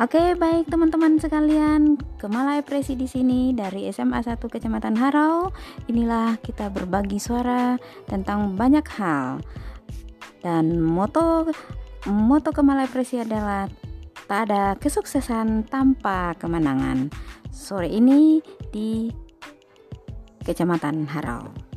Oke, baik teman-teman sekalian, Kemalai Presi di sini dari SMA 1 Kecamatan Harau. Inilah kita berbagi suara tentang banyak hal. Dan moto moto Kemalai Presi adalah tak ada kesuksesan tanpa kemenangan. Sore ini di Kecamatan Harau.